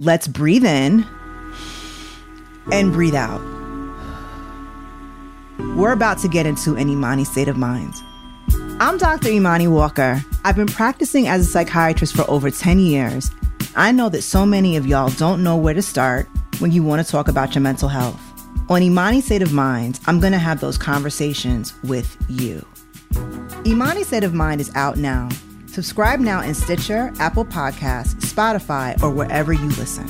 Let's breathe in and breathe out. We're about to get into an Imani state of mind. I'm Dr. Imani Walker. I've been practicing as a psychiatrist for over 10 years. I know that so many of y'all don't know where to start when you want to talk about your mental health. On Imani State of Mind, I'm going to have those conversations with you. Imani State of Mind is out now. Subscribe now in Stitcher, Apple Podcasts, Spotify, or wherever you listen.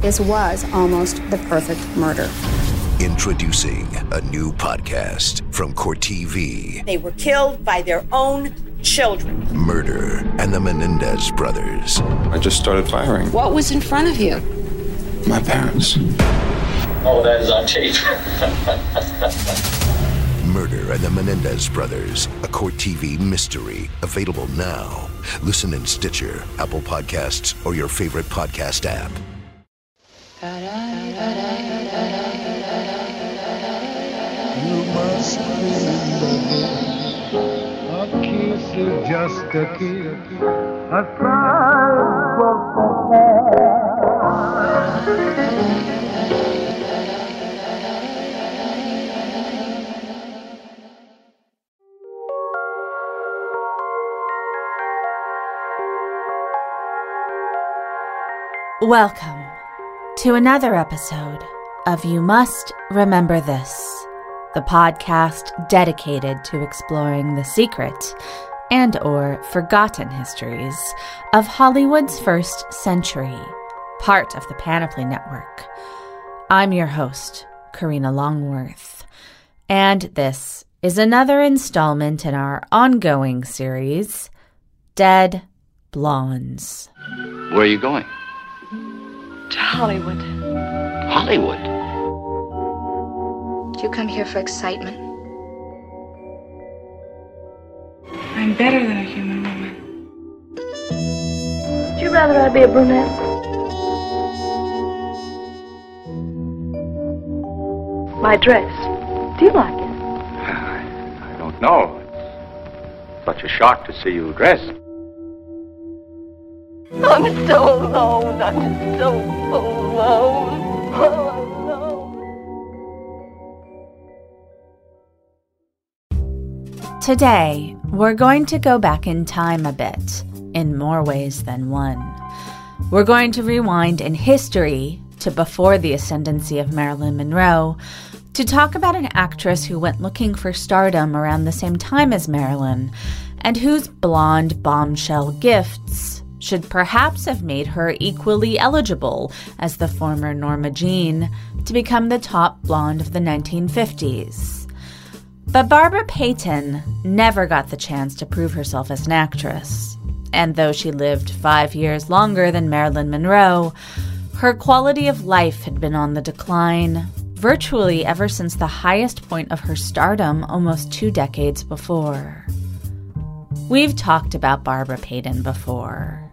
This was almost the perfect murder. Introducing a new podcast from Court TV They were killed by their own children. Murder and the Menendez Brothers. I just started firing. What was in front of you? My parents. Oh, that is on tape. Murder and the Menendez Brothers. A Court TV mystery. Available now. Listen in Stitcher, Apple Podcasts, or your favorite podcast app. You must remember a kiss is just a kiss, a sigh for Welcome to another episode of You Must Remember This, the podcast dedicated to exploring the secret and or forgotten histories of Hollywood's first century, part of the Panoply Network. I'm your host, Karina Longworth, and this is another installment in our ongoing series, Dead Blondes. Where are you going? To Hollywood. Hollywood. Did you come here for excitement? I'm better than a human woman. Would you rather I be a brunette? My dress. Do you like it? I don't know. It's such a shock to see you dressed. I'm so alone. I'm so alone. Oh. Today, we're going to go back in time a bit, in more ways than one. We're going to rewind in history to before the ascendancy of Marilyn Monroe to talk about an actress who went looking for stardom around the same time as Marilyn and whose blonde bombshell gifts should perhaps have made her equally eligible as the former Norma Jean to become the top blonde of the 1950s. But Barbara Payton never got the chance to prove herself as an actress. And though she lived five years longer than Marilyn Monroe, her quality of life had been on the decline virtually ever since the highest point of her stardom almost two decades before. We've talked about Barbara Payton before.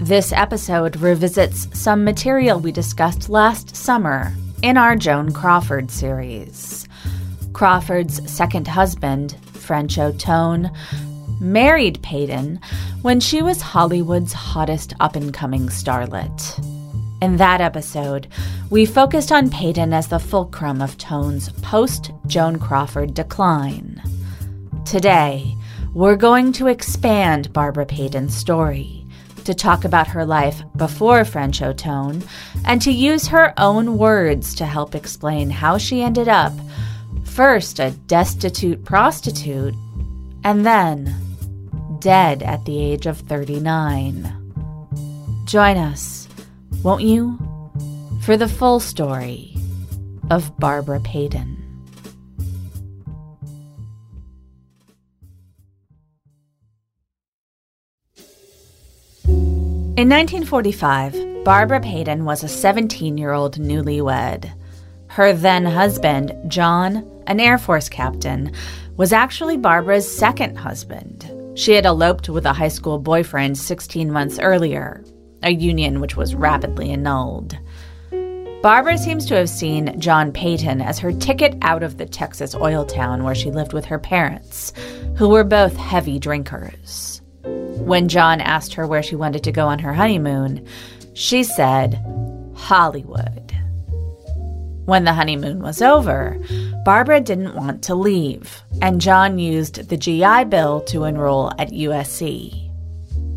This episode revisits some material we discussed last summer in our Joan Crawford series. Crawford's second husband, Franchot Tone, married Payton when she was Hollywood's hottest up and coming starlet. In that episode, we focused on Payton as the fulcrum of Tone's post Joan Crawford decline. Today, we're going to expand Barbara Payton's story to talk about her life before Franchot Tone and to use her own words to help explain how she ended up first a destitute prostitute and then dead at the age of 39. Join us, won't you, for the full story of Barbara Payton. In 1945, Barbara Payton was a 17 year old newlywed. Her then husband, John, an Air Force captain, was actually Barbara's second husband. She had eloped with a high school boyfriend 16 months earlier, a union which was rapidly annulled. Barbara seems to have seen John Payton as her ticket out of the Texas oil town where she lived with her parents, who were both heavy drinkers. When John asked her where she wanted to go on her honeymoon, she said, Hollywood. When the honeymoon was over, Barbara didn't want to leave, and John used the GI Bill to enroll at USC.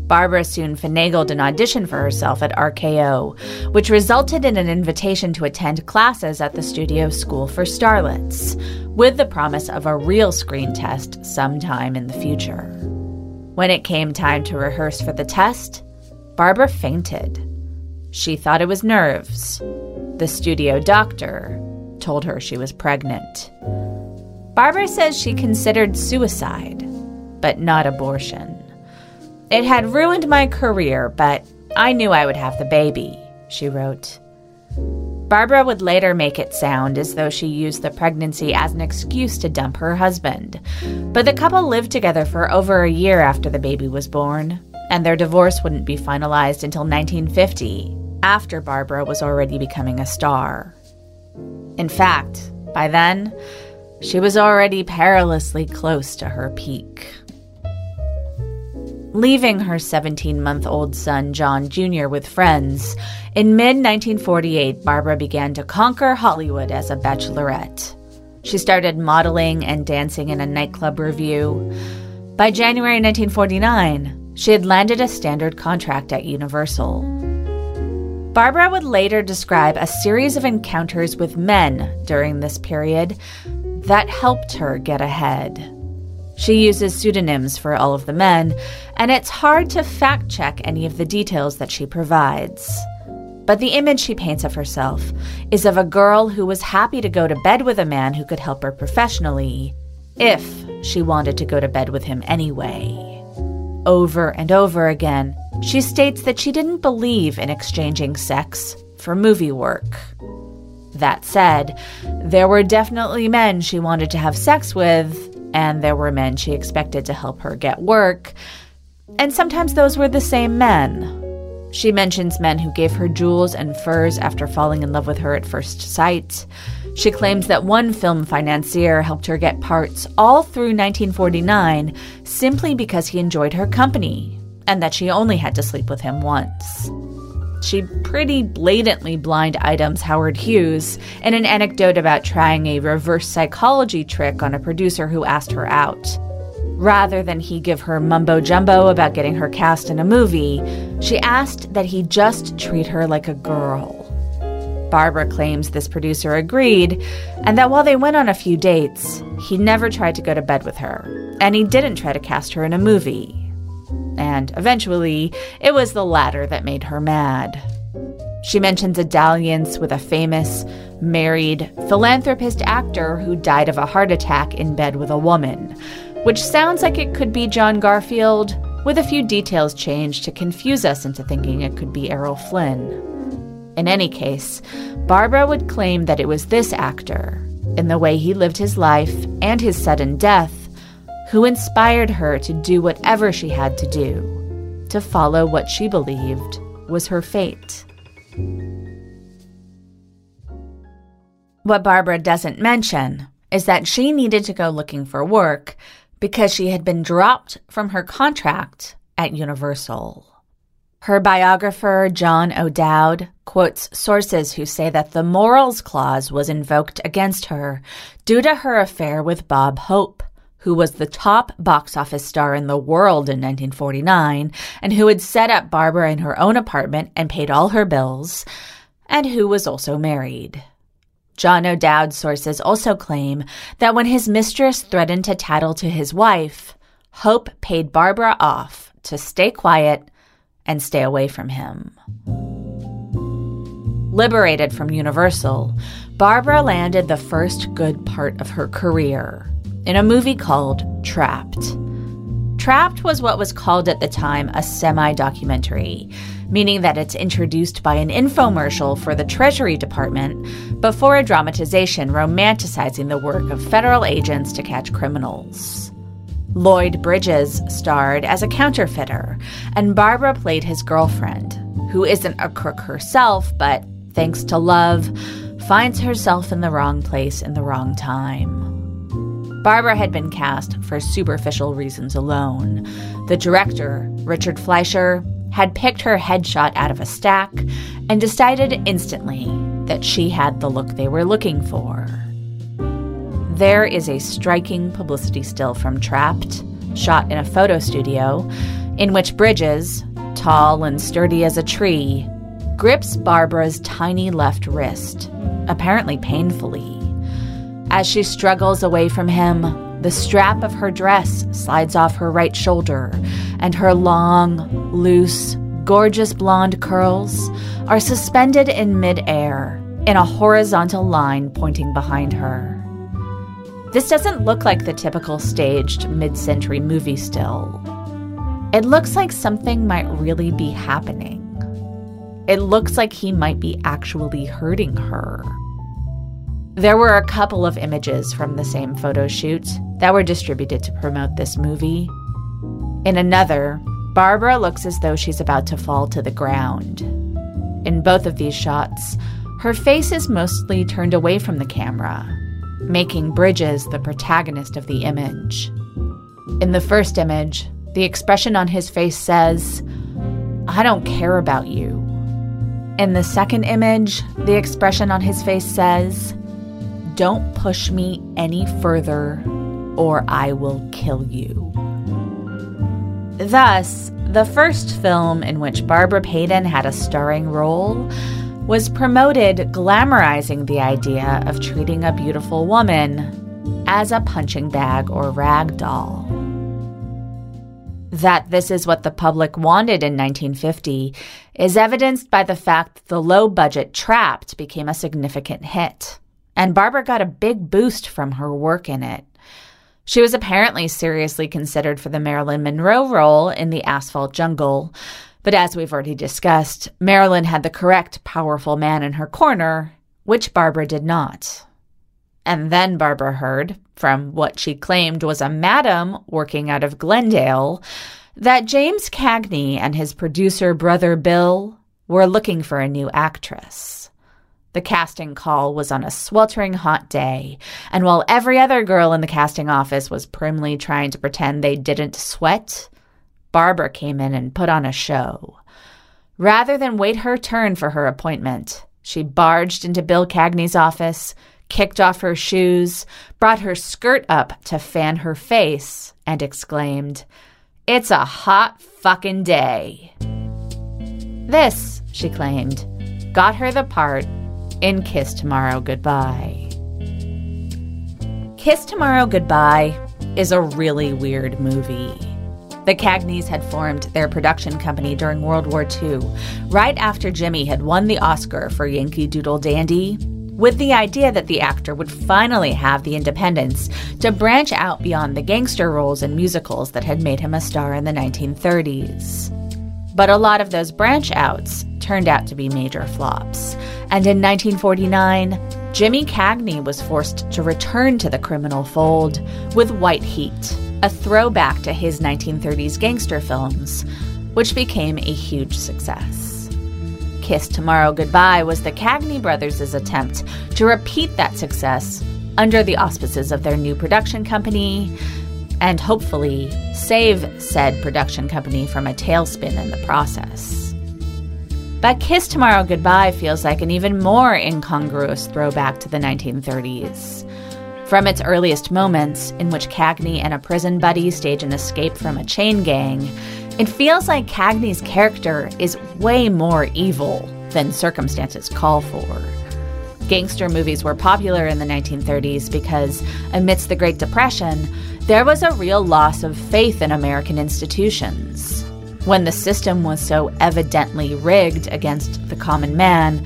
Barbara soon finagled an audition for herself at RKO, which resulted in an invitation to attend classes at the Studio School for Starlets, with the promise of a real screen test sometime in the future. When it came time to rehearse for the test, Barbara fainted. She thought it was nerves. The studio doctor told her she was pregnant. Barbara says she considered suicide, but not abortion. It had ruined my career, but I knew I would have the baby, she wrote. Barbara would later make it sound as though she used the pregnancy as an excuse to dump her husband. But the couple lived together for over a year after the baby was born, and their divorce wouldn't be finalized until 1950, after Barbara was already becoming a star. In fact, by then, she was already perilously close to her peak. Leaving her 17 month old son, John Jr., with friends, in mid 1948, Barbara began to conquer Hollywood as a bachelorette. She started modeling and dancing in a nightclub revue. By January 1949, she had landed a standard contract at Universal. Barbara would later describe a series of encounters with men during this period that helped her get ahead. She uses pseudonyms for all of the men, and it's hard to fact check any of the details that she provides. But the image she paints of herself is of a girl who was happy to go to bed with a man who could help her professionally, if she wanted to go to bed with him anyway. Over and over again, she states that she didn't believe in exchanging sex for movie work. That said, there were definitely men she wanted to have sex with, and there were men she expected to help her get work, and sometimes those were the same men. She mentions men who gave her jewels and furs after falling in love with her at first sight. She claims that one film financier helped her get parts all through 1949 simply because he enjoyed her company, and that she only had to sleep with him once. She pretty blatantly blind items Howard Hughes in an anecdote about trying a reverse psychology trick on a producer who asked her out. Rather than he give her mumbo jumbo about getting her cast in a movie, she asked that he just treat her like a girl. Barbara claims this producer agreed, and that while they went on a few dates, he never tried to go to bed with her, and he didn't try to cast her in a movie and eventually, it was the latter that made her mad. She mentions a dalliance with a famous, married, philanthropist actor who died of a heart attack in bed with a woman, which sounds like it could be John Garfield, with a few details changed to confuse us into thinking it could be Errol Flynn. In any case, Barbara would claim that it was this actor, in the way he lived his life and his sudden death, who inspired her to do whatever she had to do, to follow what she believed was her fate. What Barbara doesn't mention is that she needed to go looking for work because she had been dropped from her contract at Universal. Her biographer, John O'Dowd, quotes sources who say that the morals clause was invoked against her due to her affair with Bob Hope, who was the top box office star in the world in 1949 and who had set up Barbara in her own apartment and paid all her bills, and who was also married. John O'Dowd's sources also claim that when his mistress threatened to tattle to his wife, Hope paid Barbara off to stay quiet and stay away from him. Liberated from Universal, Barbara landed the first good part of her career in a movie called Trapped. Trapped was what was called at the time a semi documentary, meaning that it's introduced by an infomercial for the Treasury Department before a dramatization romanticizing the work of federal agents to catch criminals. Lloyd Bridges starred as a counterfeiter, and Barbara played his girlfriend, who isn't a crook herself, but thanks to love, finds herself in the wrong place in the wrong time. Barbara had been cast for superficial reasons alone. The director, Richard Fleischer, had picked her headshot out of a stack and decided instantly that she had the look they were looking for. There is a striking publicity still from Trapped, shot in a photo studio, in which Bridges, tall and sturdy as a tree, grips Barbara's tiny left wrist, apparently painfully. As she struggles away from him, the strap of her dress slides off her right shoulder, and her long, loose, gorgeous blonde curls are suspended in midair in a horizontal line pointing behind her. This doesn't look like the typical staged mid century movie still. It looks like something might really be happening. It looks like he might be actually hurting her. There were a couple of images from the same photo shoot that were distributed to promote this movie. In another, Barbara looks as though she's about to fall to the ground. In both of these shots, her face is mostly turned away from the camera, making Bridges the protagonist of the image. In the first image, the expression on his face says, I don't care about you. In the second image, the expression on his face says, don't push me any further, or I will kill you. Thus, the first film in which Barbara Payton had a starring role was promoted glamorizing the idea of treating a beautiful woman as a punching bag or rag doll. That this is what the public wanted in 1950 is evidenced by the fact that the low budget Trapped became a significant hit and Barbara got a big boost from her work in it. She was apparently seriously considered for the Marilyn Monroe role in The Asphalt Jungle, but as we've already discussed, Marilyn had the correct powerful man in her corner, which Barbara did not. And then Barbara heard, from what she claimed was a madam working out of Glendale, that James Cagney and his producer brother Bill were looking for a new actress. The casting call was on a sweltering hot day, and while every other girl in the casting office was primly trying to pretend they didn't sweat, Barbara came in and put on a show. Rather than wait her turn for her appointment, she barged into Bill Cagney's office, kicked off her shoes, brought her skirt up to fan her face, and exclaimed, It's a hot fucking day. This, she claimed, got her the part in Kiss Tomorrow Goodbye. Kiss Tomorrow Goodbye is a really weird movie. The Cagneys had formed their production company during World War II, right after Jimmy had won the Oscar for Yankee Doodle Dandy, with the idea that the actor would finally have the independence to branch out beyond the gangster roles in musicals that had made him a star in the 1930s. But a lot of those branch outs turned out to be major flops. And in 1949, Jimmy Cagney was forced to return to the criminal fold with White Heat, a throwback to his 1930s gangster films, which became a huge success. Kiss Tomorrow Goodbye was the Cagney brothers' attempt to repeat that success under the auspices of their new production company and hopefully save said production company from a tailspin in the process. But Kiss Tomorrow Goodbye feels like an even more incongruous throwback to the 1930s. From its earliest moments, in which Cagney and a prison buddy stage an escape from a chain gang, it feels like Cagney's character is way more evil than circumstances call for. Gangster movies were popular in the 1930s because, amidst the Great Depression, there was a real loss of faith in American institutions. When the system was so evidently rigged against the common man,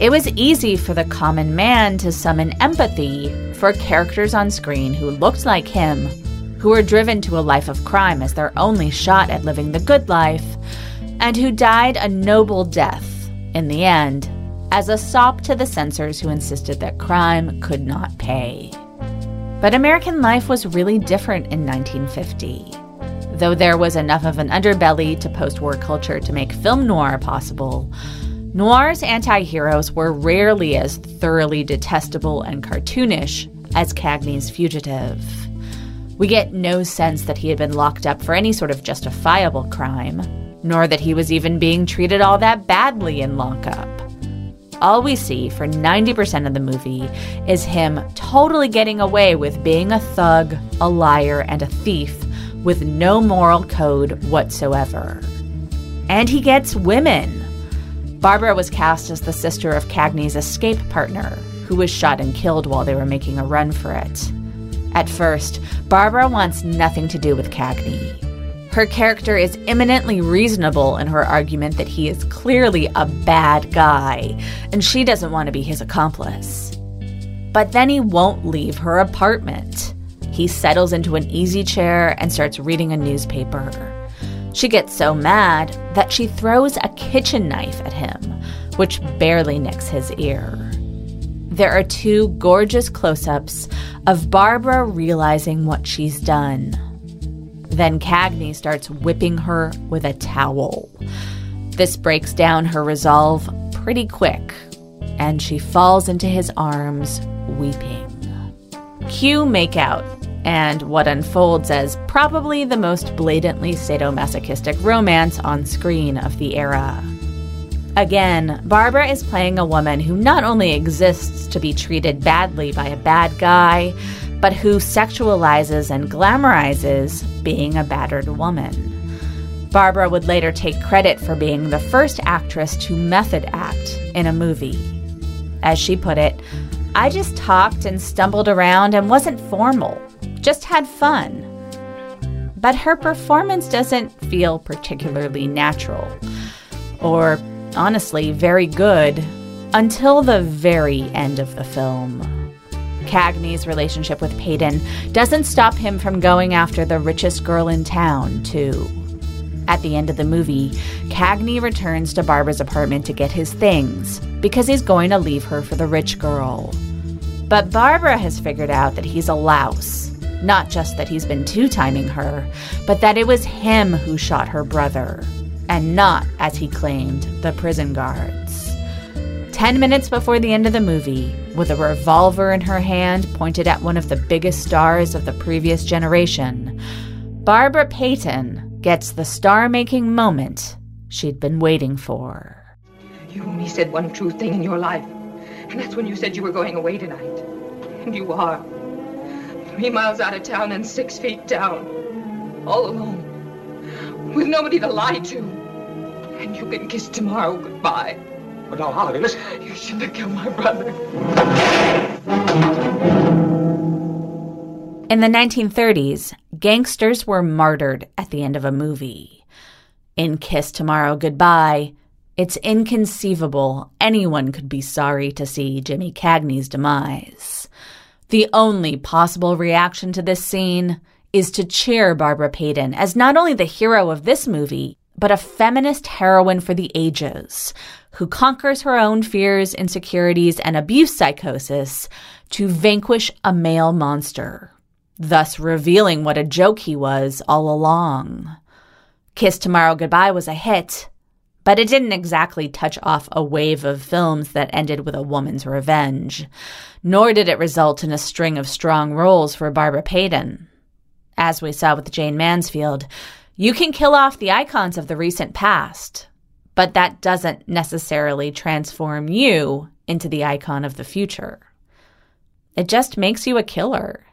it was easy for the common man to summon empathy for characters on screen who looked like him, who were driven to a life of crime as their only shot at living the good life, and who died a noble death, in the end, as a sop to the censors who insisted that crime could not pay. But American life was really different in 1950. Though there was enough of an underbelly to post war culture to make film noir possible, Noir's anti heroes were rarely as thoroughly detestable and cartoonish as Cagney's fugitive. We get no sense that he had been locked up for any sort of justifiable crime, nor that he was even being treated all that badly in lockup. All we see for 90% of the movie is him totally getting away with being a thug, a liar, and a thief with no moral code whatsoever. And he gets women. Barbara was cast as the sister of Cagney's escape partner, who was shot and killed while they were making a run for it. At first, Barbara wants nothing to do with Cagney. Her character is eminently reasonable in her argument that he is clearly a bad guy, and she doesn't want to be his accomplice. But then he won't leave her apartment. He settles into an easy chair and starts reading a newspaper. She gets so mad that she throws a kitchen knife at him, which barely nicks his ear. There are two gorgeous close ups of Barbara realizing what she's done. Then Cagney starts whipping her with a towel. This breaks down her resolve pretty quick, and she falls into his arms, weeping. Cue makeout, and what unfolds as probably the most blatantly sadomasochistic romance on screen of the era. Again, Barbara is playing a woman who not only exists to be treated badly by a bad guy, but who sexualizes and glamorizes being a battered woman. Barbara would later take credit for being the first actress to method act in a movie. As she put it, I just talked and stumbled around and wasn't formal, just had fun. But her performance doesn't feel particularly natural, or honestly, very good, until the very end of the film. Cagney's relationship with Payton doesn't stop him from going after the richest girl in town, too. At the end of the movie, Cagney returns to Barbara's apartment to get his things because he's going to leave her for the rich girl. But Barbara has figured out that he's a louse. Not just that he's been two timing her, but that it was him who shot her brother, and not, as he claimed, the prison guards. Ten minutes before the end of the movie, with a revolver in her hand pointed at one of the biggest stars of the previous generation, Barbara Payton gets the star making moment she'd been waiting for. You only said one true thing in your life, and that's when you said you were going away tonight. And you are. Three miles out of town and six feet down. All alone. With nobody to lie to. And you can kiss tomorrow goodbye. But now, Holly, listen. You shouldn't have killed my brother. In the 1930s, gangsters were martyred at the end of a movie. In Kiss Tomorrow Goodbye, it's inconceivable anyone could be sorry to see Jimmy Cagney's demise. The only possible reaction to this scene is to cheer Barbara Payton as not only the hero of this movie, but a feminist heroine for the ages who conquers her own fears, insecurities, and abuse psychosis to vanquish a male monster, thus revealing what a joke he was all along. Kiss Tomorrow Goodbye was a hit, but it didn't exactly touch off a wave of films that ended with a woman's revenge, nor did it result in a string of strong roles for Barbara Payton. As we saw with Jayne Mansfield, you can kill off the icons of the recent past, but that doesn't necessarily transform you into the icon of the future. It just makes you a killer.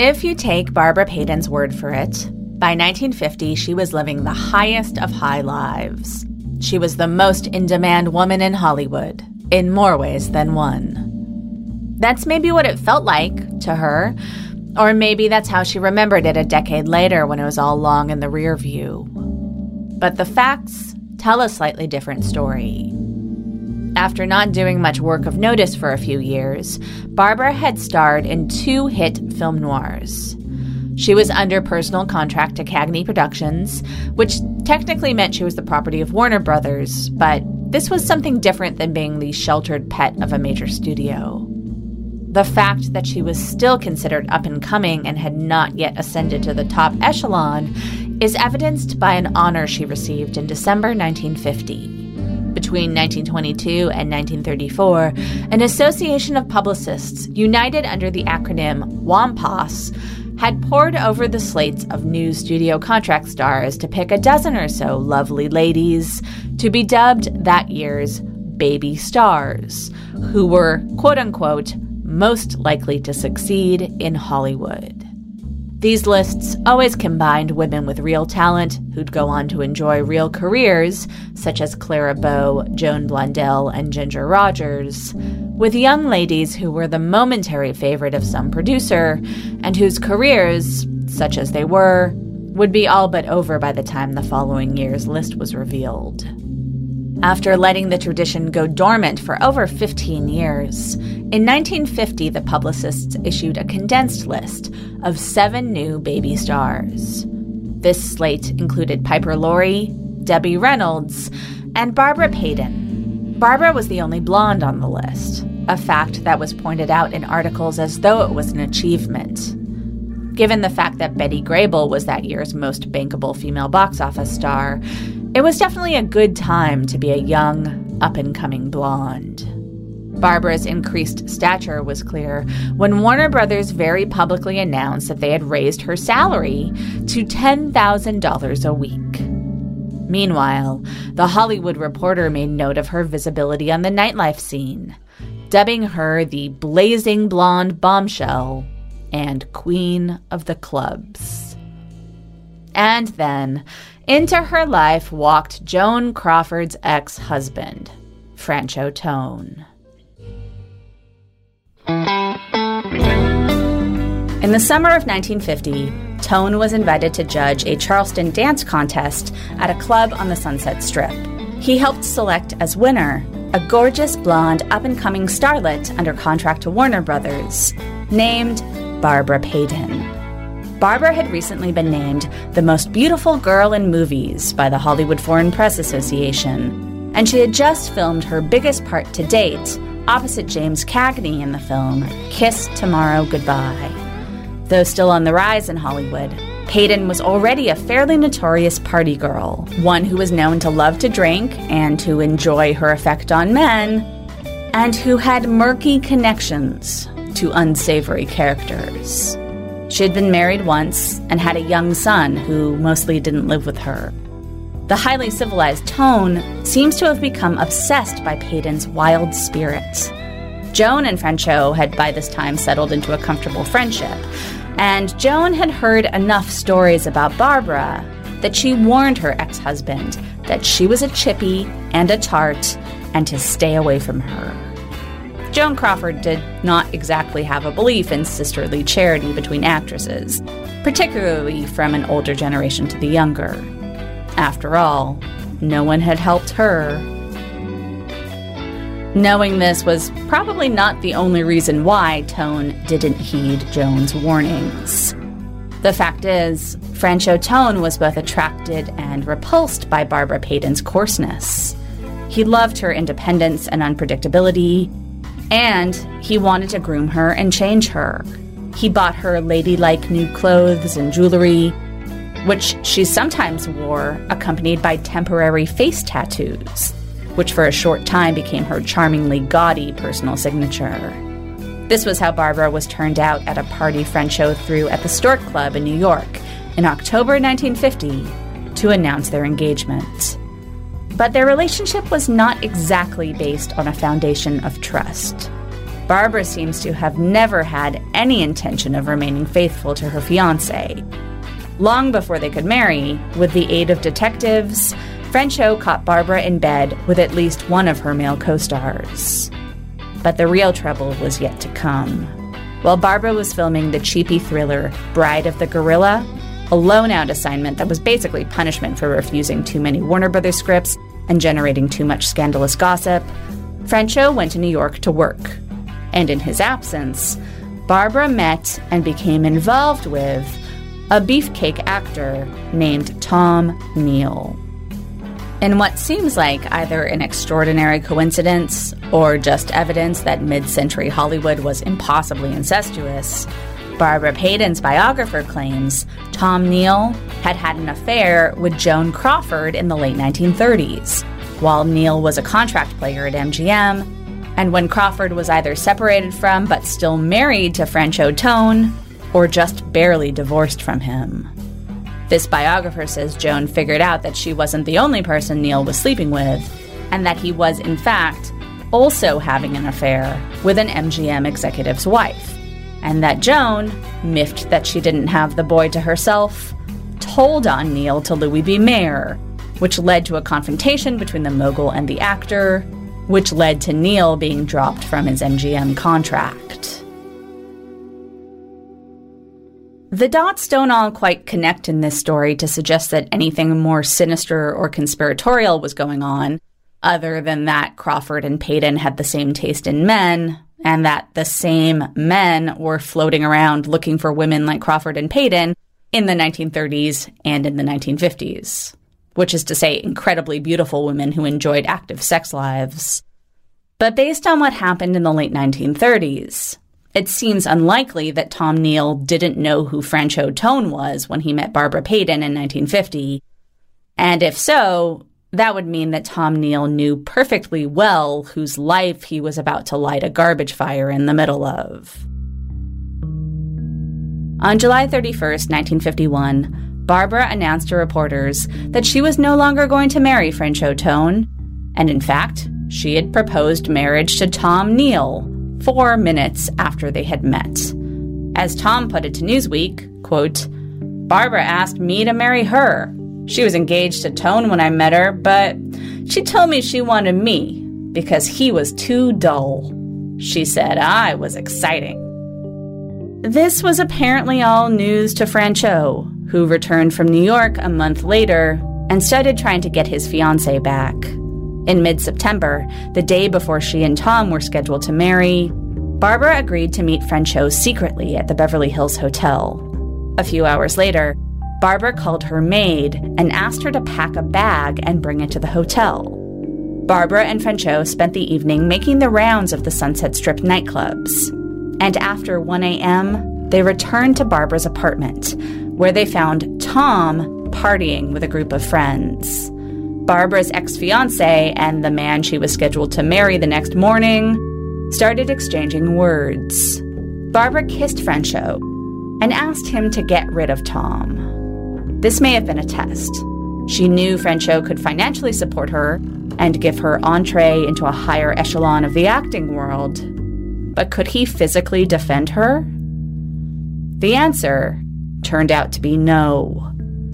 If you take Barbara Payton's word for it, by 1950 she was living the highest of high lives. She was the most in demand woman in Hollywood, in more ways than one. That's maybe what it felt like to her, or maybe that's how she remembered it a decade later when it was all long in the rear view. But the facts tell a slightly different story. After not doing much work of notice for a few years, Barbara had starred in two hit film noirs. She was under personal contract to Cagney Productions, which technically meant she was the property of Warner Brothers, but this was something different than being the sheltered pet of a major studio. The fact that she was still considered up and coming and had not yet ascended to the top echelon is evidenced by an honor she received in December 1950. Between 1922 and 1934, an association of publicists, united under the acronym WAMPAS, had pored over the slates of new studio contract stars to pick a dozen or so lovely ladies to be dubbed that year's baby stars, who were, quote unquote, most likely to succeed in Hollywood. These lists always combined women with real talent who'd go on to enjoy real careers, such as Clara Bow, Joan Blondell, and Ginger Rogers, with young ladies who were the momentary favorite of some producer and whose careers, such as they were, would be all but over by the time the following year's list was revealed. After letting the tradition go dormant for over 15 years, in 1950 the publicists issued a condensed list of seven new baby stars. This slate included Piper Laurie, Debbie Reynolds, and Barbara Payton. Barbara was the only blonde on the list, a fact that was pointed out in articles as though it was an achievement. Given the fact that Betty Grable was that year's most bankable female box office star, it was definitely a good time to be a young, up and coming blonde. Barbara's increased stature was clear when Warner Brothers very publicly announced that they had raised her salary to $10,000 a week. Meanwhile, The Hollywood Reporter made note of her visibility on the nightlife scene, dubbing her the blazing blonde bombshell and queen of the clubs. And then, into her life walked Joan Crawford's ex husband, Franchot Tone. In the summer of 1950, Tone was invited to judge a Charleston dance contest at a club on the Sunset Strip. He helped select as winner a gorgeous blonde up and coming starlet under contract to Warner Brothers, named Barbara Payton. Barbara had recently been named the most beautiful girl in movies by the Hollywood Foreign Press Association, and she had just filmed her biggest part to date opposite James Cagney in the film Kiss Tomorrow Goodbye. Though still on the rise in Hollywood, Payton was already a fairly notorious party girl, one who was known to love to drink and to enjoy her effect on men, and who had murky connections to unsavory characters. She had been married once and had a young son who mostly didn't live with her. The highly civilized Tone seems to have become obsessed by Payton's wild spirit. Joan and Franchot had by this time settled into a comfortable friendship, and Joan had heard enough stories about Barbara that she warned her ex husband that she was a chippy and a tart and to stay away from her. Joan Crawford did not exactly have a belief in sisterly charity between actresses, particularly from an older generation to the younger. After all, no one had helped her. Knowing this was probably not the only reason why Tone didn't heed Joan's warnings. The fact is, Franchot Tone was both attracted and repulsed by Barbara Payton's coarseness. He loved her independence and unpredictability, and he wanted to groom her and change her. He bought her ladylike new clothes and jewelry, which she sometimes wore accompanied by temporary face tattoos, which for a short time became her charmingly gaudy personal signature. This was how Barbara was turned out at a party Franchot threw at the Stork Club in New York in October 1950 to announce their engagement. But their relationship was not exactly based on a foundation of trust. Barbara seems to have never had any intention of remaining faithful to her fiance. Long before they could marry, with the aid of detectives, Franchot caught Barbara in bed with at least one of her male co stars. But the real trouble was yet to come. While Barbara was filming the cheapy thriller Bride of the Gorilla, a loan out assignment that was basically punishment for refusing too many Warner Brothers scripts and generating too much scandalous gossip, Franchot went to New York to work. And in his absence, Barbara met and became involved with a beefcake actor named Tom Neal. In what seems like either an extraordinary coincidence or just evidence that mid century Hollywood was impossibly incestuous, Barbara Payton's biographer claims Tom Neal had had an affair with Joan Crawford in the late 1930s, while Neal was a contract player at MGM, and when Crawford was either separated from but still married to Franchot Tone, or just barely divorced from him. This biographer says Joan figured out that she wasn't the only person Neal was sleeping with, and that he was, in fact, also having an affair with an MGM executive's wife, and that Joan, miffed that she didn't have the boy to herself, told on Neal to Louis B. Mayer, which led to a confrontation between the mogul and the actor, which led to Neal being dropped from his MGM contract. The dots don't all quite connect in this story to suggest that anything more sinister or conspiratorial was going on, other than that Crawford and Payton had the same taste in men, and that the same men were floating around looking for women like Crawford and Payton in the 1930s and in the 1950s which is to say, incredibly beautiful women who enjoyed active sex lives. But based on what happened in the late 1930s, it seems unlikely that Tom Neal didn't know who Franchot Tone was when he met Barbara Payton in 1950. And if so, that would mean that Tom Neal knew perfectly well whose life he was about to light a garbage fire in the middle of. On July 31st, 1951, Barbara announced to reporters that she was no longer going to marry Franchot Tone, and in fact, she had proposed marriage to Tom Neal four minutes after they had met. As Tom put it to Newsweek, quote, Barbara asked me to marry her. She was engaged to Tone when I met her, but she told me she wanted me because he was too dull. She said I was exciting. This was apparently all news to Franchot, who returned from New York a month later and started trying to get his fiancee back. In mid September, the day before she and Tom were scheduled to marry, Barbara agreed to meet Franchot secretly at the Beverly Hills Hotel. A few hours later, Barbara called her maid and asked her to pack a bag and bring it to the hotel. Barbara and Franchot spent the evening making the rounds of the Sunset Strip nightclubs. And after 1 a.m., they returned to Barbara's apartment, where they found Tom partying with a group of friends. Barbara's ex fiance and the man she was scheduled to marry the next morning started exchanging words. Barbara kissed Franchot and asked him to get rid of Tom. This may have been a test. She knew Franchot could financially support her and give her entree into a higher echelon of the acting world. But could he physically defend her? The answer turned out to be no.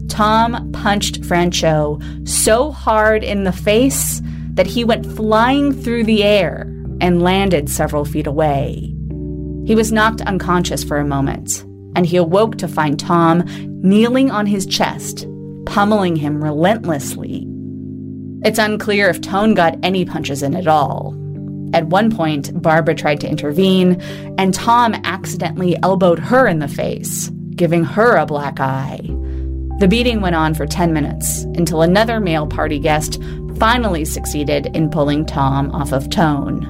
Tom punched Franchot so hard in the face that he went flying through the air and landed several feet away. He was knocked unconscious for a moment, and he awoke to find Tom kneeling on his chest, pummeling him relentlessly. It's unclear if Tone got any punches in at all. At one point, Barbara tried to intervene, and Tom accidentally elbowed her in the face giving her a black eye. The beating went on for 10 minutes until another male party guest finally succeeded in pulling Tom off of Tone.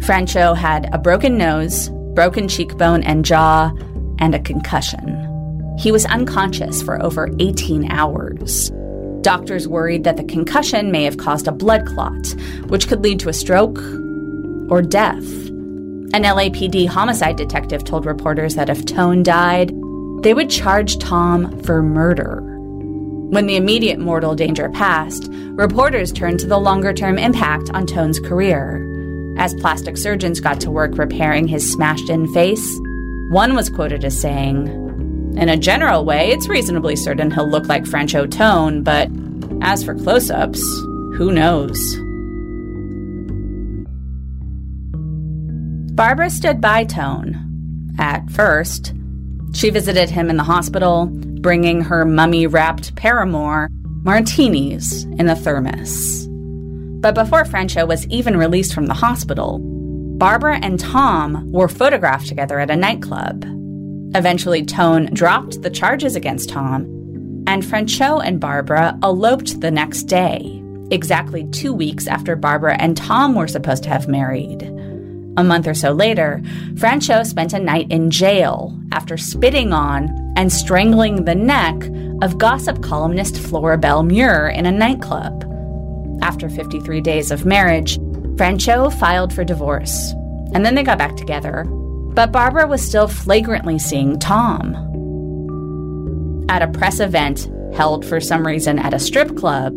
Franchot had a broken nose, broken cheekbone and jaw, and a concussion. He was unconscious for over 18 hours. Doctors worried that the concussion may have caused a blood clot, which could lead to a stroke or death. An LAPD homicide detective told reporters that if Tone died, they would charge Tom for murder. When the immediate mortal danger passed, reporters turned to the longer term impact on Tone's career. As plastic surgeons got to work repairing his smashed in face, one was quoted as saying, In a general way, it's reasonably certain he'll look like Franchot Tone, but as for close ups, who knows? Barbara stood by Tone. At first, she visited him in the hospital, bringing her mummy wrapped paramour martinis in a thermos. But before Franchot was even released from the hospital, Barbara and Tom were photographed together at a nightclub. Eventually, Tone dropped the charges against Tom, and Franchot and Barbara eloped the next day, exactly two weeks after Barbara and Tom were supposed to have married. A month or so later, Franchot spent a night in jail after spitting on and strangling the neck of gossip columnist Florabel Muir in a nightclub. After 53 days of marriage, Franchot filed for divorce, and then they got back together. But Barbara was still flagrantly seeing Tom. At a press event held for some reason at a strip club,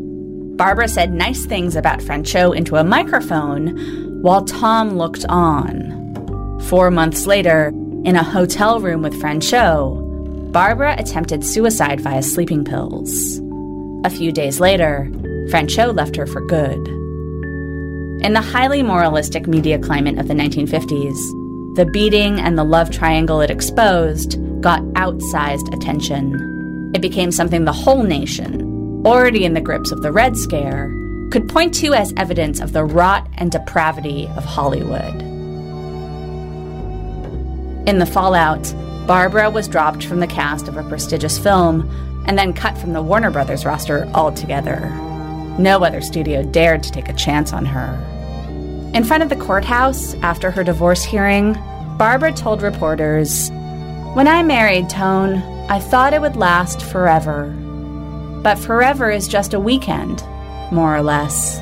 Barbara said nice things about Franchot into a microphone while Tom looked on. Four months later, in a hotel room with Franchot, Barbara attempted suicide via sleeping pills. A few days later, Franchot left her for good. In the highly moralistic media climate of the 1950s, the beating and the love triangle it exposed got outsized attention. It became something the whole nation, already in the grips of the Red Scare, could point to as evidence of the rot and depravity of Hollywood. In the fallout, Barbara was dropped from the cast of a prestigious film and then cut from the Warner Brothers roster altogether. No other studio dared to take a chance on her. In front of the courthouse, after her divorce hearing, Barbara told reporters, When I married Tone, I thought it would last forever. But forever is just a weekend, more or less.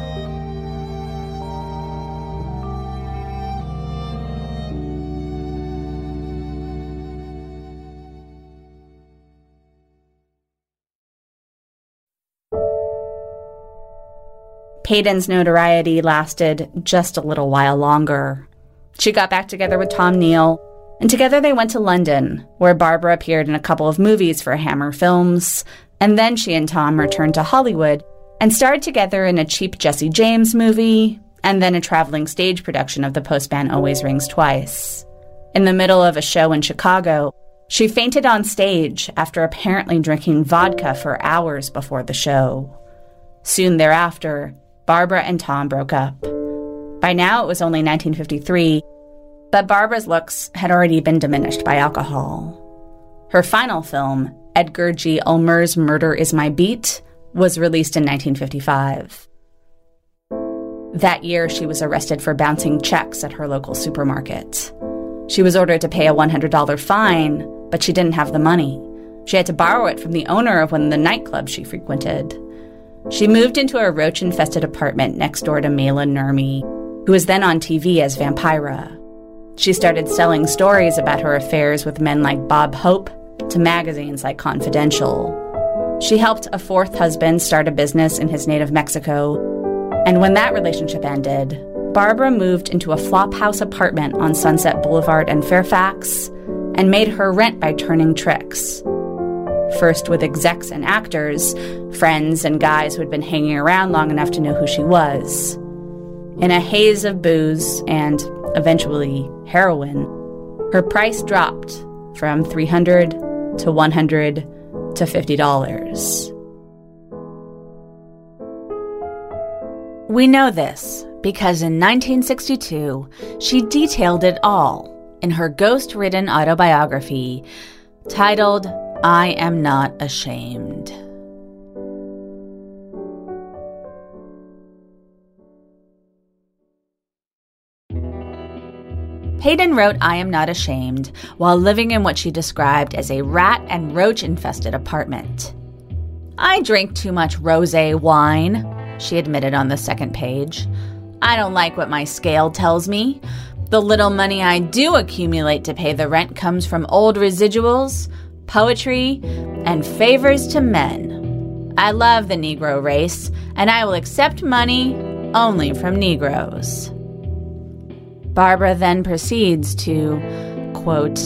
Payton's notoriety lasted just a little while longer. She got back together with Tom Neal, and together they went to London, where Barbara appeared in a couple of movies for Hammer Films, and then she and Tom returned to Hollywood and starred together in a cheap Jesse James movie, and then a traveling stage production of The Postman Always Rings Twice. In the middle of a show in Chicago, she fainted on stage after apparently drinking vodka for hours before the show. Soon thereafter, Barbara and Tom broke up. By now, it was only 1953, but Barbara's looks had already been diminished by alcohol. Her final film, Edgar G. Ulmer's Murder is My Beat, was released in 1955. That year, she was arrested for bouncing checks at her local supermarket. She was ordered to pay a $100 fine, but she didn't have the money. She had to borrow it from the owner of one of the nightclubs she frequented. She moved into a roach infested apartment next door to Maila Nurmi, who was then on TV as Vampira. She started selling stories about her affairs with men like Bob Hope to magazines like Confidential. She helped a fourth husband start a business in his native Mexico, and when that relationship ended, Barbara moved into a flophouse apartment on Sunset Boulevard in Fairfax and made her rent by turning tricks first with execs and actors, friends and guys who had been hanging around long enough to know who she was. In a haze of booze and, eventually, heroin, her price dropped from 300 to 100 to $50. We know this because in 1962, she detailed it all in her ghost ridden autobiography titled I am not ashamed. Payton wrote I Am Not Ashamed while living in what she described as a rat and roach infested apartment. I drink too much rose wine, she admitted on the second page. I don't like what my scale tells me. The little money I do accumulate to pay the rent comes from old residuals, poetry, and favors to men. I love the Negro race, and I will accept money only from Negroes. Barbara then proceeds to, quote,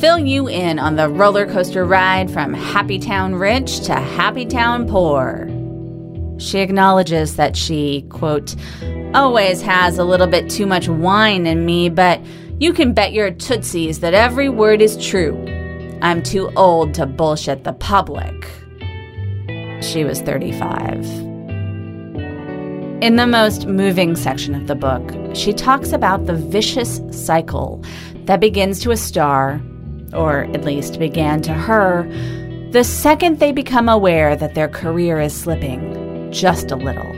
fill you in on the roller coaster ride from Happy Town rich to Happy Town poor. She acknowledges that she, quote, always has a little bit too much wine in me, but you can bet your tootsies that every word is true. I'm too old to bullshit the public. She was 35. In the most moving section of the book, she talks about the vicious cycle that begins to a star, or at least began to her, the second they become aware that their career is slipping just a little.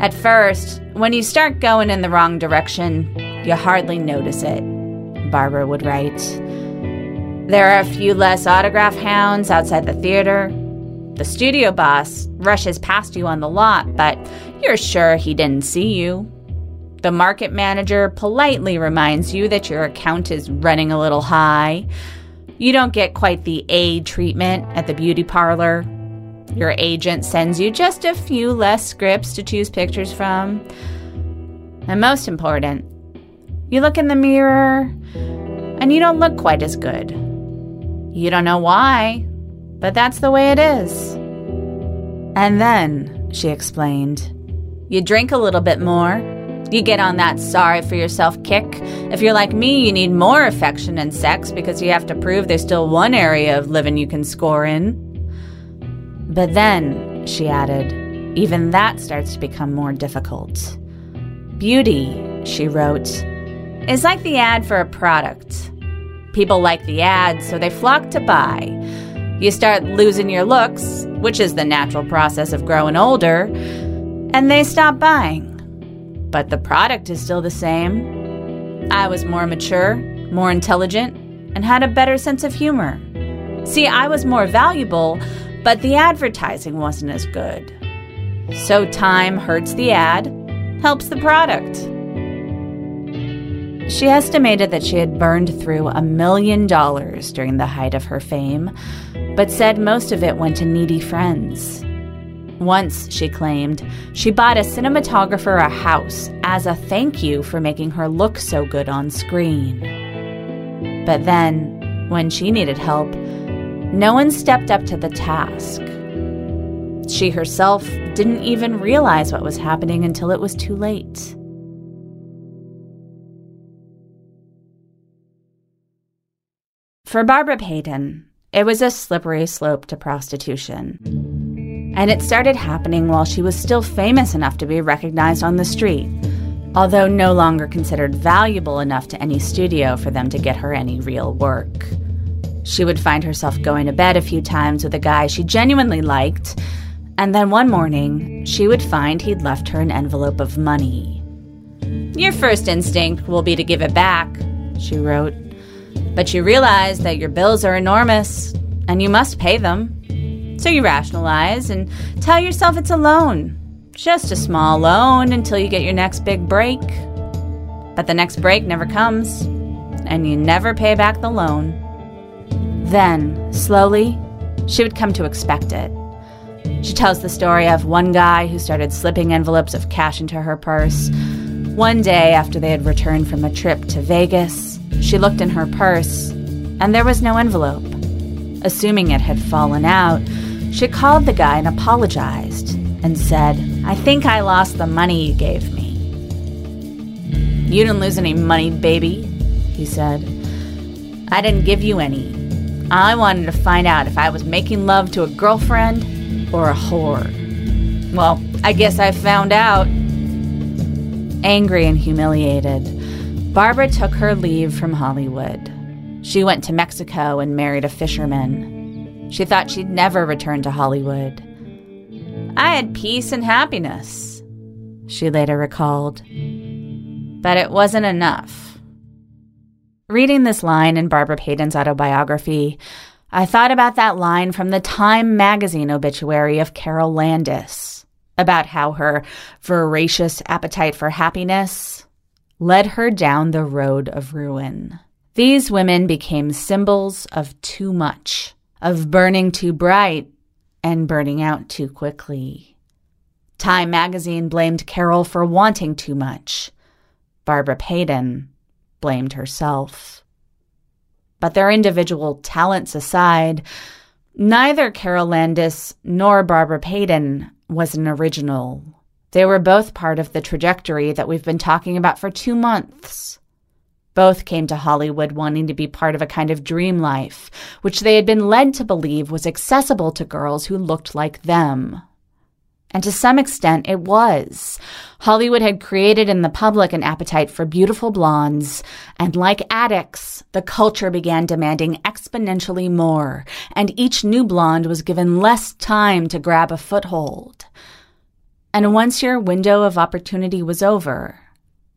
At first, when you start going in the wrong direction, you hardly notice it, Barbara would write. There are a few less autograph hounds outside the theater. The studio boss rushes past you on the lot, but You're sure he didn't see you. The market manager politely reminds you that your account is running a little high. You don't get quite the A treatment at the beauty parlor. Your agent sends you just a few less scripts to choose pictures from. And most important, you look in the mirror and you don't look quite as good. You don't know why, but that's the way it is. And then, she explained, you drink a little bit more. You get on that sorry for yourself kick. If you're like me, you need more affection and sex because you have to prove there's still one area of living you can score in. But then, she added, even that starts to become more difficult. Beauty, she wrote, is like the ad for a product. People like the ad, so they flock to buy. You start losing your looks, which is the natural process of growing older, and they stop buying. But the product is still the same. I was more mature, more intelligent, and had a better sense of humor. See, I was more valuable, but the advertising wasn't as good. So time hurts the ad, helps the product. She estimated that she had burned through a million dollars during the height of her fame, but said most of it went to needy friends. Once, she claimed, she bought a cinematographer a house as a thank you for making her look so good on screen. But then, when she needed help, no one stepped up to the task. She herself didn't even realize what was happening until it was too late. For Barbara Payton, it was a slippery slope to prostitution. And it started happening while she was still famous enough to be recognized on the street, although no longer considered valuable enough to any studio for them to get her any real work. She would find herself going to bed a few times with a guy she genuinely liked, and then one morning, she would find he'd left her an envelope of money. Your first instinct will be to give it back, she wrote. But you realize that your bills are enormous and you must pay them. So you rationalize and tell yourself it's a loan. Just a small loan until you get your next big break. But the next break never comes, and you never pay back the loan. Then, slowly, she would come to expect it. She tells the story of one guy who started slipping envelopes of cash into her purse. One day, after they had returned from a trip to Vegas, she looked in her purse, and there was no envelope. Assuming it had fallen out, she called the guy and apologized and said, I think I lost the money you gave me. You didn't lose any money, baby, he said. I didn't give you any. I wanted to find out if I was making love to a girlfriend or a whore. Well, I guess I found out. Angry and humiliated, Barbara took her leave from Hollywood. She went to Mexico and married a fisherman. She thought she'd never return to Hollywood. I had peace and happiness, she later recalled. But it wasn't enough. Reading this line in Barbara Payton's autobiography, I thought about that line from the Time magazine obituary of Carol Landis about how her voracious appetite for happiness led her down the road of ruin. These women became symbols of too much, of burning too bright and burning out too quickly. Time magazine blamed Carol for wanting too much. Barbara Payton blamed herself. But their individual talents aside, neither Carol Landis nor Barbara Payton was an original. They were both part of the trajectory that we've been talking about for two months. Both came to Hollywood wanting to be part of a kind of dream life, which they had been led to believe was accessible to girls who looked like them. And to some extent, it was. Hollywood had created in the public an appetite for beautiful blondes, and like addicts, the culture began demanding exponentially more, and each new blonde was given less time to grab a foothold. And once your window of opportunity was over,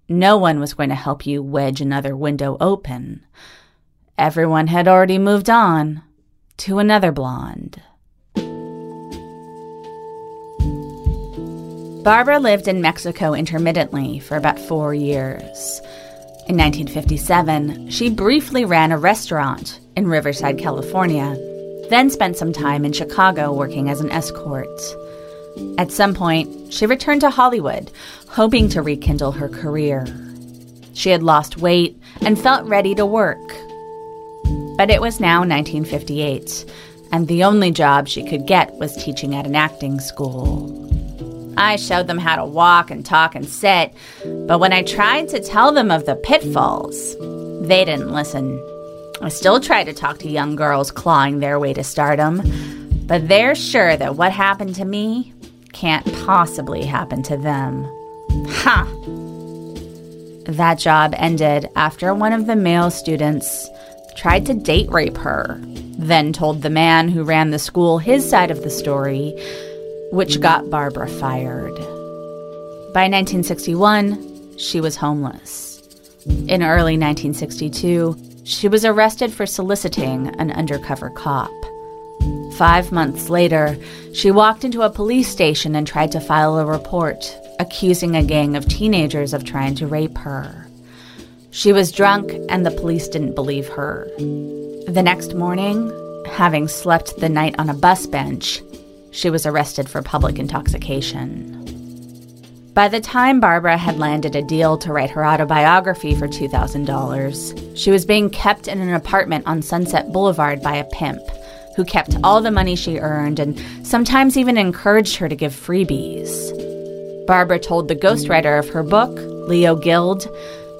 no one was going to help you wedge another window open. Everyone had already moved on to another blonde. Barbara lived in Mexico intermittently for about four years. In 1957, she briefly ran a restaurant in Riverside, California, then spent some time in Chicago working as an escort. At some point, she returned to Hollywood, hoping to rekindle her career. She had lost weight and felt ready to work. But it was now 1958, and the only job she could get was teaching at an acting school. I showed them how to walk and talk and sit, but when I tried to tell them of the pitfalls, they didn't listen. I still try to talk to young girls clawing their way to stardom, but they're sure that what happened to me can't possibly happen to them. Ha! That job ended after one of the male students tried to date rape her, then told the man who ran the school his side of the story, which got Barbara fired. By 1961, she was homeless. In early 1962, she was arrested for soliciting an undercover cop. Five months later, she walked into a police station and tried to file a report accusing a gang of teenagers of trying to rape her. She was drunk, and the police didn't believe her. The next morning, having slept the night on a bus bench, she was arrested for public intoxication. By the time Barbara had landed a deal to write her autobiography for $2,000, she was being kept in an apartment on Sunset Boulevard by a pimp who kept all the money she earned and sometimes even encouraged her to give freebies. Barbara told the ghostwriter of her book, Leo Guild,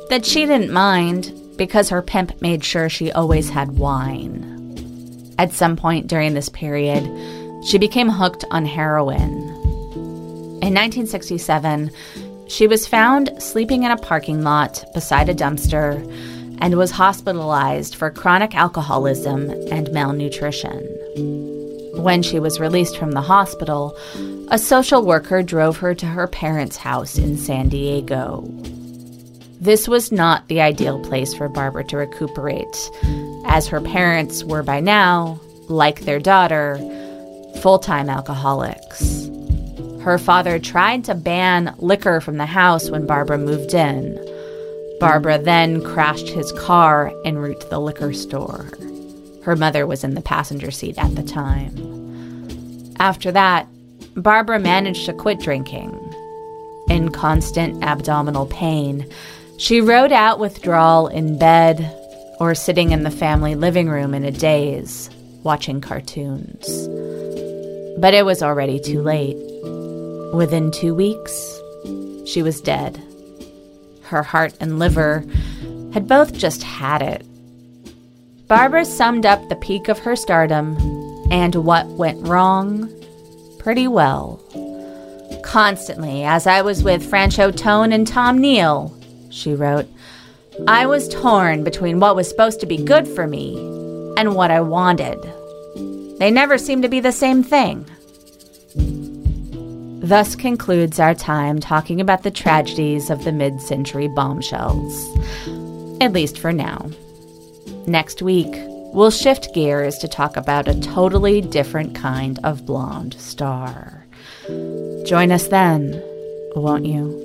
that she didn't mind because her pimp made sure she always had wine. At some point during this period, she became hooked on heroin. In 1967, she was found sleeping in a parking lot beside a dumpster and was hospitalized for chronic alcoholism and malnutrition. When she was released from the hospital, a social worker drove her to her parents' house in San Diego. This was not the ideal place for Barbara to recuperate, as her parents were by now, like their daughter, full time alcoholics. Her father tried to ban liquor from the house when Barbara moved in. Barbara then crashed his car en route to the liquor store. Her mother was in the passenger seat at the time. After that, Barbara managed to quit drinking. In constant abdominal pain, she wrote out withdrawal in bed or sitting in the family living room in a daze, watching cartoons. But it was already too late. Within two weeks, she was dead. Her heart and liver had both just had it. Barbara summed up the peak of her stardom and what went wrong pretty well. Constantly, as I was with Franchot Tone and Tom Neal, she wrote, I was torn between what was supposed to be good for me and what I wanted. They never seemed to be the same thing. Thus concludes our time talking about the tragedies of the mid century bombshells. At least for now. Next week, we'll shift gears to talk about a totally different kind of blonde star. Join us then, won't you?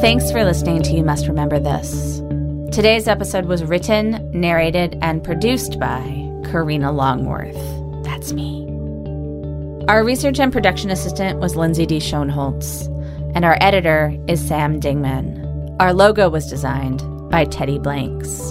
Thanks for listening to You Must Remember This. Today's episode was written, narrated, and produced by Karina Longworth. That's me. Our research and production assistant was Lindsay D. Schoenholtz, and our editor is Sam Dingman. Our logo was designed by Teddy Blanks.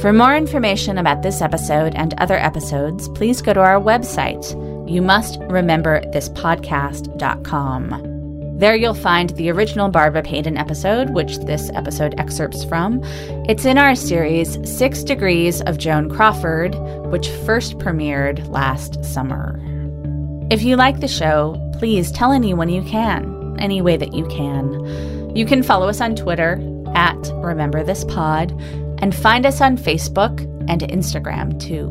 For more information about this episode and other episodes, please go to our website, you must remember this podcast.com. There you'll find the original Barbara Payton episode, which this episode excerpts from. It's in our series Six Degrees of Joan Crawford, which first premiered last summer. If you like the show, please tell anyone you can, any way that you can. You can follow us on Twitter at Remember This Pod and find us on Facebook and Instagram too.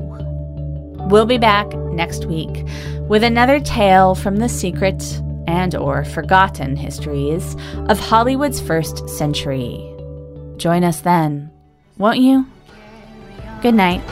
We'll be back next week with another tale from the secret and or forgotten histories of Hollywood's first century. Join us then, won't you? Good night.